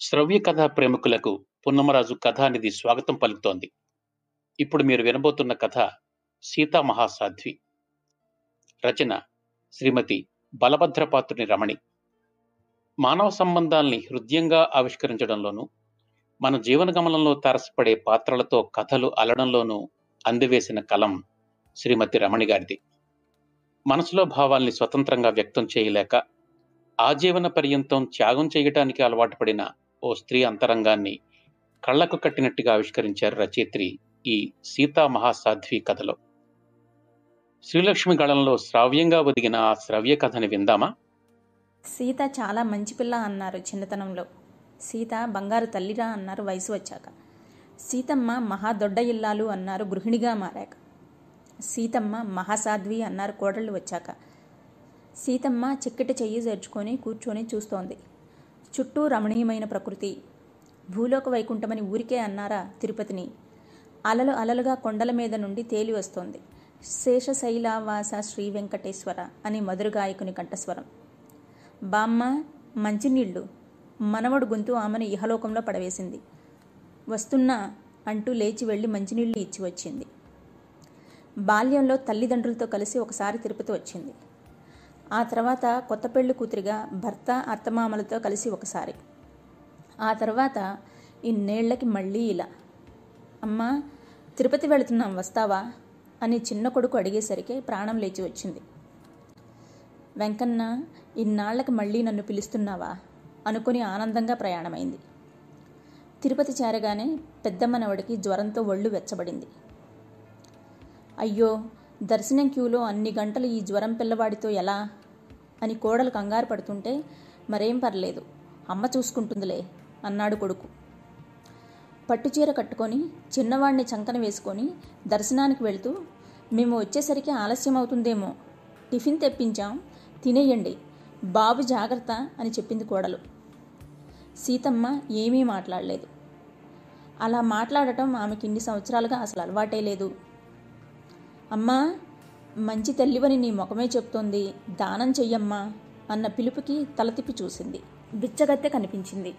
శ్రవ్య కథా ప్రేమికులకు పున్నమరాజు కథానిధి స్వాగతం పలుకుతోంది. ఇప్పుడు మీరు వినబోతున్న కథ సీతా మహాసాధ్వి. రచన శ్రీమతి బలభద్రపాత్రుని రమణి. మానవ సంబంధాల్ని హృదయంగా ఆవిష్కరించడంలోనూ మన జీవన గమనంలో తారసపడే పాత్రలతో కథలు అల్లడంలోనూ అందివేసిన కలం శ్రీమతి రమణి గారిది. మనసులో భావాల్ని స్వతంత్రంగా వ్యక్తం చేయలేక ఆజీవన పర్యంతం త్యాగం చేయటానికి అలవాటు పడిన ఓ స్త్రీ అంతరంగాన్ని కళ్ళకు కట్టినట్టుగా ఆవిష్కరించారు రచయిత్రి ఈ సీతా మహాసాధ్వి కథలో. శ్రీలక్ష్మి గళంలో శ్రావ్యంగా ఒదిగిన ఆ శ్రవ్య కథని విందామా? సీత చాలా మంచి పిల్ల అన్నారు చిన్నతనంలో. సీత బంగారు తల్లిరా అన్నారు వయసు వచ్చాక. సీతమ్మ మహా దొడ్డ ఇల్లాలు అన్నారు గృహిణిగా మారాక. సీతమ్మ మహాసాధ్వి అన్నారు కోడళ్ళు వచ్చాక. సీతమ్మ చిక్కటి చెయ్యి చేర్చుకొని కూర్చొని చూస్తోంది. చుట్టూ రమణీయమైన ప్రకృతి. భూలోక వైకుంఠమని ఊరికే అన్నారా తిరుపతిని. అలలు అలలుగా కొండల మీద నుండి తేలి వస్తోంది. శేషశైలావాస శ్రీ వెంకటేశ్వర అని మధురగాయకుని కంఠస్వరం. బామ్మ మంచినీళ్ళు. మనవడు గొంతు ఆమెను ఇహలోకంలో పడవేసింది. వస్తున్నా అంటూ లేచి వెళ్ళి మంచినీళ్ళు ఇచ్చి వచ్చింది. బాల్యంలో తల్లిదండ్రులతో కలిసి ఒకసారి తిరుపతి వచ్చింది. ఆ తర్వాత కొత్త పెళ్ళి కూతురిగా భర్త అత్తమామలతో కలిసి ఒకసారి. ఆ తర్వాత ఇన్నేళ్ళకి మళ్ళీ ఇలా. అమ్మా తిరుపతి వెళుతున్నాం వస్తావా? అని చిన్న కొడుకు అడిగేసరికి ప్రాణం లేచి వచ్చింది. వెంకన్న ఇన్నాళ్ళకి మళ్ళీ నన్ను పిలుస్తున్నావా? అనుకుని ఆనందంగా ప్రయాణమైంది. తిరుపతి చేరగానే పెద్దమ్మనవడికి జ్వరంతో ఒళ్ళు వెచ్చబడింది. అయ్యో దర్శనం క్యూలో అన్ని గంటలు ఈ జ్వరం పిల్లవాడితో ఎలా? అని కోడలు కంగారు పడుతుంటే మరేం పర్లేదు అమ్మ చూసుకుంటుందిలే అన్నాడు కొడుకు. పట్టుచీర కట్టుకొని చిన్నవాడిని చంకన వేసుకొని దర్శనానికి వెళ్తూ మేము వచ్చేసరికి ఆలస్యం అవుతుందేమో టిఫిన్ తెప్పించాం తినేయండి బాబు జాగ్రత్త అని చెప్పింది కోడలు. సీతమ్మ ఏమీ మాట్లాడలేదు. అలా మాట్లాడటం ఆమెకి ఇన్ని సంవత్సరాలుగా అసలు అలవాటే లేదు. అమ్మా మంచి తల్లివని నీ ముఖమే చెప్తోంది. దానం చెయ్యమ్మా అన్న పిలుపుకి తల తిప్పి చూసింది. బిచ్చగత్తె కనిపించింది.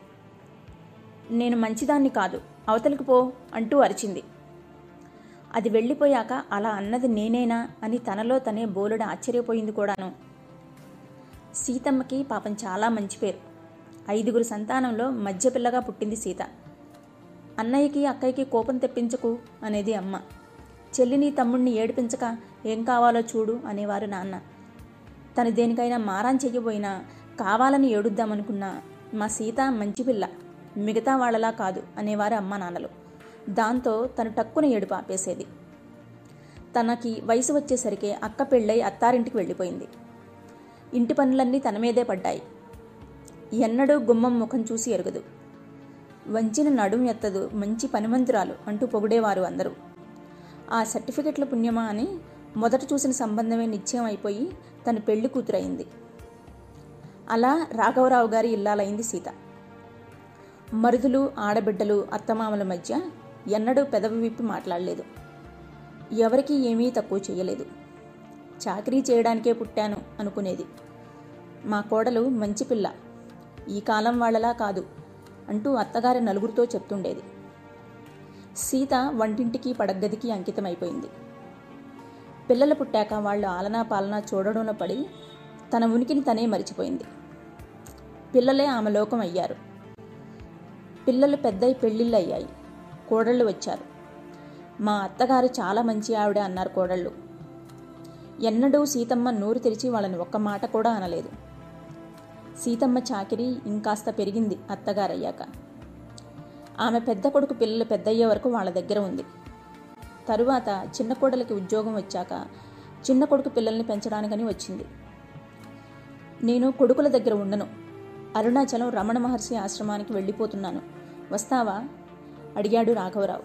నేను మంచిదాన్ని కాదు అవతలికి పో అంటూ అరిచింది. అది వెళ్ళిపోయాక అలా అన్నది నేనేనా అని తనలో తనే బోలుడు ఆశ్చర్యపోయింది కూడాను. సీతమ్మకి పాపం చాలా మంచి పేరు. ఐదుగురు సంతానంలో మధ్యపిల్లగా పుట్టింది సీత. అన్నయ్యకి అక్కయ్యకి కోపం తెప్పించకు అనేది అమ్మ. చెల్లిని తమ్ముడిని ఏడిపించక ఏం కావాలో చూడు అనేవారు నాన్న. తను దేనికైనా మారాన్ చెయ్యబోయినా కావాలని ఏడుద్దామనుకున్నా మా సీత మంచి పిల్ల మిగతా వాళ్ళలా కాదు అనేవారు అమ్మ నాన్నలు. దాంతో తను టక్కున ఏడుపు ఆపేసేది. తనకి వయసు వచ్చేసరికి అక్క పెళ్ళై అత్తారింటికి వెళ్ళిపోయింది. ఇంటి పనులన్నీ తన మీదే పడ్డాయి. ఎన్నడూ గుమ్మం ముఖం చూసి ఎరగదు. వంచిన నడుం ఎత్తదు మంచి పనిమంతురాలు అంటూ పొగిడేవారు అందరూ. ఆ సర్టిఫికెట్ల పుణ్యమా అని మొదట చూసిన సంబంధమే నిశ్చయం అయిపోయి తన పెళ్ళి కూతురైంది. అలా రాఘవరావు గారి ఇల్లాలైంది సీత. మరుదులు ఆడబిడ్డలు అత్తమామల మధ్య ఎన్నడూ పెదవి విప్పి మాట్లాడలేదు. ఎవరికి ఏమీ తక్కువ చేయలేదు చాకరీ చేయడానికే పుట్టాను అనుకునేది. మా కోడలు మంచి పిల్ల. ఈ కాలం వాళ్ళలా కాదు అంటూ అత్తగారి నలుగురితో చెప్తుండేది. సీత వంటింటికి పడగ్గదికి అంకితమైపోయింది. పిల్లలు పుట్టాక వాళ్ళు ఆలనా పాలనా చూడడంలో పడి తన ఉనికిని తనే మరిచిపోయింది. పిల్లలే ఆమె లోకం అయ్యారు. పిల్లలు పెద్దయి పెళ్ళిళ్ళు అయ్యాయి కోడళ్ళు వచ్చారు. మా అత్తగారు చాలా మంచి ఆవిడ అన్నారు కోడళ్ళు. ఎన్నడూ సీతమ్మ నోరు తెరిచి వాళ్ళని ఒక్క మాట కూడా అనలేదు. సీతమ్మ చాకిరి ఇంకాస్త పెరిగింది అత్తగారయ్యాక. ఆమె పెద్ద కొడుకు పిల్లలు పెద్దయ్యే వరకు వాళ్ళ దగ్గర ఉంది. తరువాత చిన్న కోడలికి ఉద్యోగం వచ్చాక చిన్న కొడుకు పిల్లల్ని పెంచడానికని వచ్చింది. నేను కొడుకుల దగ్గర ఉండను. అరుణాచలం రమణ మహర్షి ఆశ్రమానికి వెళ్ళిపోతున్నాను. వస్తావా? అడిగాడు రాఘవరావు.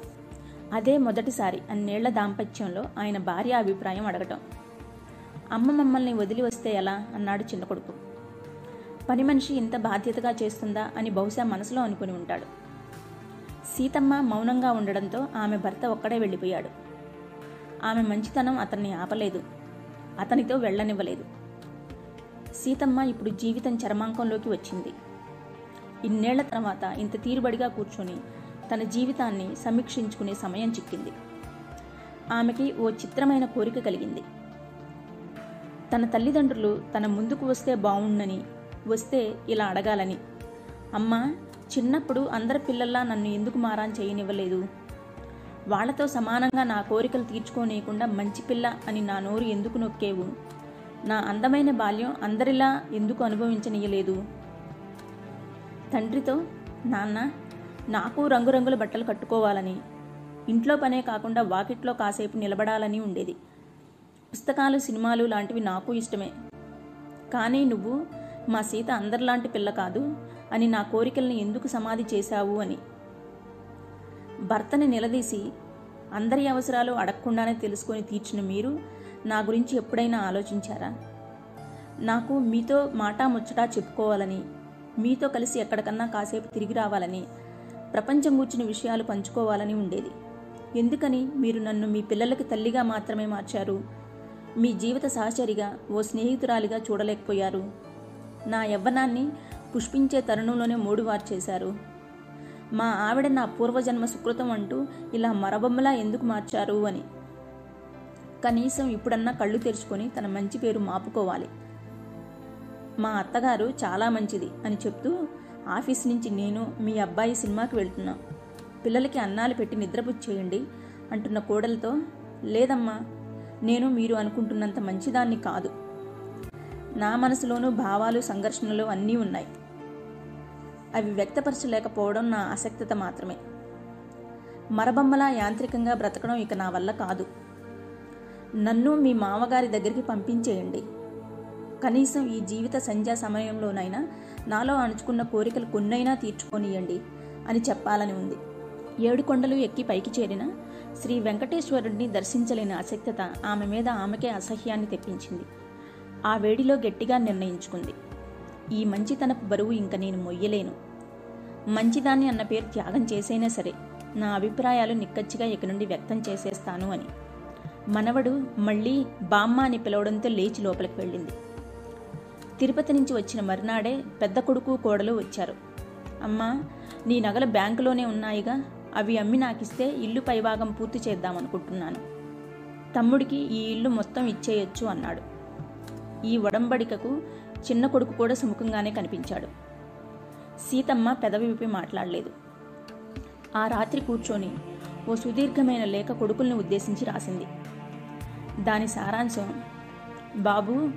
అదే మొదటిసారి అన్నేళ్ళ దాంపత్యంలో ఆయన భార్య అభిప్రాయం అడగటం. అమ్మ మమ్మల్ని వదిలి వస్తే ఎలా? అన్నాడు చిన్న కొడుకు. పని మనిషి ఇంత బాధ్యతగా చేస్తుందా అని బహుశా మనసులో అనుకుని ఉంటాడు. సీతమ్మ మౌనంగా ఉండడంతో ఆమె భర్త ఒక్కడే వెళ్ళిపోయాడు. ఆమె మంచితనం అతన్ని ఆపలేదు. అతనితో వెళ్ళనివ్వలేదు. సీతమ్మ ఇప్పుడు జీవితం చరమాంకంలోకి వచ్చింది. ఇన్నేళ్ళ తర్వాత ఇంత తీరుబడిగా కూర్చొని తన జీవితాన్ని సమీక్షించుకునే సమయం చిక్కింది. ఆమెకి ఓ చిత్రమైన కోరిక కలిగింది. తన తల్లిదండ్రులు తన ముందుకు వస్తే బాగుండని వస్తే ఇలా అడగాలని అమ్మా చిన్నప్పుడు అందరి పిల్లల్లా నన్ను ఎందుకు మారాన్ చేయనివ్వలేదు? వాళ్ళతో సమానంగా నా కోరికలు తీర్చుకోనియకుండా మంచి పిల్ల అని నా నోరు ఎందుకు నొక్కేవు? నా అందమైన బాల్యం అందరిలా ఎందుకు అనుభవించనీయలేదు? తండ్రితో నాన్న నాకు రంగురంగుల బట్టలు కట్టుకోవాలని ఇంట్లో పనే కాకుండా వాకిట్లో కాసేపు నిలబడాలని ఉండేది. పుస్తకాలు సినిమాలు లాంటివి నాకు ఇష్టమే. కానీ నువ్వు మా సీత అందరిలాంటి పిల్ల కాదు. అని నా కోరికల్ని ఎందుకు సమాధి చేశావు అని. భర్తని నిలదీసి అందరి అవసరాలు అడగకుండానే తెలుసుకొని తీర్చిన మీరు నా గురించి ఎప్పుడైనా ఆలోచించారా? నాకు మీతో మాటా ముచ్చటా చెప్పుకోవాలని మీతో కలిసి ఎక్కడికన్నా కాసేపు తిరిగి రావాలని ప్రపంచం గూర్చిన విషయాలు పంచుకోవాలని ఉండేది. ఎందుకని మీరు నన్ను మీ పిల్లలకి తల్లిగా మాత్రమే మార్చారు? మీ జీవిత సహచరిగా ఓ స్నేహితురాలిగా చూడలేకపోయారు. నా యవ్వనాన్ని పుష్పించే తరుణంలోనే మూడువారు చేశారు. మా ఆవిడ నా పూర్వజన్మ సుకృతం అంటూ ఇలా మరబొమ్మలా ఎందుకు మార్చారు అని. కనీసం ఇప్పుడన్నా కళ్ళు తెరుచుకొని తన మంచి పేరు మాపుకోవాలి. మా అత్తగారు చాలా మంచిది అని చెప్తూ ఆఫీస్ నుంచి నేను మీ అబ్బాయి సినిమాకి వెళ్తున్నాం. పిల్లలకి అన్నాలు పెట్టి నిద్రపుచ్చేయండి అంటున్న కోడలతో లేదమ్మా నేను మీరు అనుకుంటున్నంత మంచిదాన్ని కాదు. నా మనసులోనూ భావాలు సంఘర్షణలు అన్నీ ఉన్నాయి. అవి వ్యక్తపరచలేకపోవడం నా ఆసక్తత మాత్రమే. మరబొమ్మలా యాంత్రికంగా బ్రతకడం ఇక నా వల్ల కాదు. నన్ను మీ మామగారి దగ్గరికి పంపించేయండి. కనీసం ఈ జీవిత సంధ్యా సమయంలోనైనా నాలో అణుచుకున్న కోరికలు కొన్నైనా తీర్చుకొనియండి అని చెప్పాలని ఉంది. ఏడు కొండలు ఎక్కి పైకి చేరిన శ్రీ వెంకటేశ్వరుడిని దర్శించలేని అసక్తత ఆమె మీద ఆమెకే అసహ్యాన్ని తెప్పించింది. ఆ వేడిలో గట్టిగా నిర్ణయించుకుంది. ఈ మంచితనపు బరువు ఇంక నేను మొయ్యలేను. మంచిదాన్ని అన్న పేరు త్యాగం చేసైనా సరే నా అభిప్రాయాలు నిక్కచ్చిగా ఇక నుండి వ్యక్తం చేసేస్తాను అని. మనవడు మళ్ళీ బామ్మ అని పిలవడంతో లేచి లోపలికి వెళ్ళింది. తిరుపతి నుంచి వచ్చిన మరునాడే పెద్ద కొడుకు కోడలు వచ్చారు. అమ్మా నీ నగలు బ్యాంకులోనే ఉన్నాయిగా అవి అమ్మి నాకిస్తే ఇల్లు పైభాగం పూర్తి చేద్దామనుకుంటున్నాను. తమ్ముడికి ఈ ఇల్లు మొత్తం ఇచ్చేయొచ్చు అన్నాడు. ఈ ఒడంబడికకు చిన్న కొడుకు కూడా సుముఖంగానే కనిపించాడు. సీతమ్మ పెదవి విప్పి మాట్లాడలేదు. ఆ రాత్రి కూర్చొని ఓ సుదీర్ఘమైన లేఖ కొడుకుల్ని ఉద్దేశించి రాసింది. దాని సారాంశం బాబు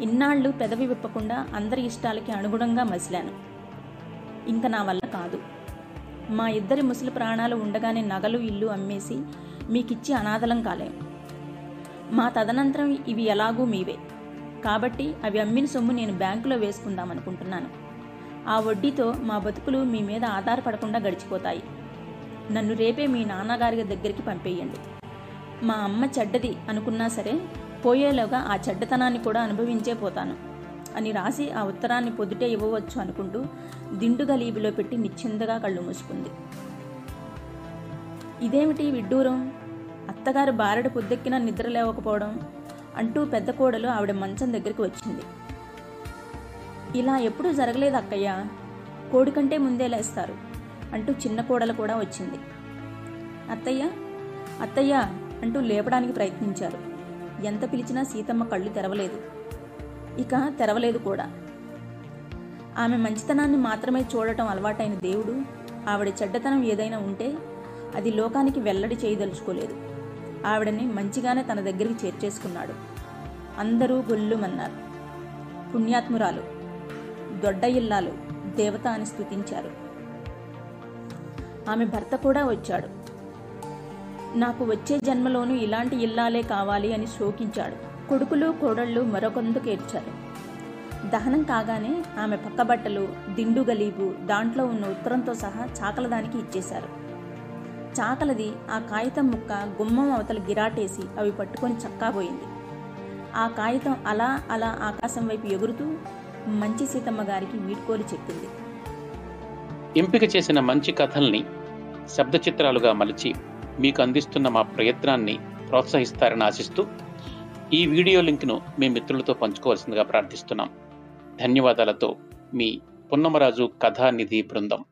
ఇన్నాళ్ళు పెదవి విప్పకుండా అందరి ఇష్టాలకి అనుగుణంగా మసిలాను. ఇంక నా వల్ల కాదు. మా ఇద్దరి ముసలి ప్రాణాలు ఉండగానే నగలు ఇల్లు అమ్మేసి మీకిచ్చి అనాథలం కాలేం. మా తదనంతరం ఇవి ఎలాగూ మీవే. కాబట్టి అవి అమ్మిన సొమ్ము నేను బ్యాంకులో వేసుకుందాం అనుకుంటున్నాను ఆ వడ్డీతో మా బతుకులు మీ మీద ఆధారపడకుండా గడిచిపోతాయి. నన్ను రేపే మీ నాన్నగారి దగ్గరికి పంపేయండి. మా అమ్మ చెడ్డది అనుకున్నా సరే పోయేలోగా ఆ చెడ్డతనాన్ని కూడా అనుభవించే పోతాను అని రాసి ఆ ఉత్తరాన్ని పొద్దుటే ఇవ్వవచ్చు అనుకుంటూ దిండు గలీబిలో పెట్టి నిశ్చిందగా కళ్ళు మూసుకుంది. ఇదేమిటి విడ్డూరం? అత్తగారు బారెడు పొద్దెక్కినా నిద్ర లేవకపోవడం? అంటూ పెద్ద కోడలు ఆవిడ మంచం దగ్గరికి వచ్చింది. ఇలా ఎప్పుడూ జరగలేదు అక్కయ్య. కోడి కంటే ముందే లేస్తారు అంటూ చిన్న కోడలు కూడా వచ్చింది. అత్తయ్య అత్తయ్య అంటూ లేపడానికి ప్రయత్నించారు. ఎంత పిలిచినా సీతమ్మ కళ్ళు తెరవలేదు. ఇక తెరవలేదు కూడా. ఆమె మంచితనాన్ని మాత్రమే చూడటం అలవాటైన దేవుడు ఆవిడ చెడ్డతనం ఏదైనా ఉంటే అది లోకానికి వెల్లడి చేయదలుచుకోలేదు. ఆవిడని మంచిగానే తన దగ్గరికి చేర్చేసుకున్నాడు. అందరూ గొల్లుమన్నారు. పుణ్యాత్మురాలు దొడ్డ ఇల్లాలు దేవత అని స్తుతించారు. ఆమె భర్త కూడా వచ్చాడు. నాకు వచ్చే జన్మలోనూ ఇలాంటి ఇల్లాలే కావాలి అని శోకించాడు. కొడుకులు కోడళ్ళు మరొకందుకు ఏడ్చారు దహనం కాగానే ఆమె పక్కబట్టలు దిండు గలీబు దాంట్లో ఉన్న ఉత్తరంతో సహా చాకలదానికి ఇచ్చేశారు. చాకలది ఆ కాగితం ముక్క గుమ్మం అవతల గిరాటేసి అవి పట్టుకొని చక్కాబోయింది. ఆ కాగితం అలా అలా ఆకాశం వైపు ఎగురుతూ మంచి సీతమ్మ గారికి వీడ్కోలు చెప్పింది. ఎంపిక చేసిన మంచి కథల్ని శబ్ద చిత్రాలుగా మలిచి మీకు అందిస్తున్న మా ప్రయత్నాన్ని ప్రోత్సహిస్తారని ఆశిస్తూ ఈ వీడియో లింక్ను మీ మిత్రులతో పంచుకోవాల్సిందిగా ప్రార్థిస్తున్నాం. ధన్యవాదాలతో మీ పున్నమరాజు కథానిధి బృందం.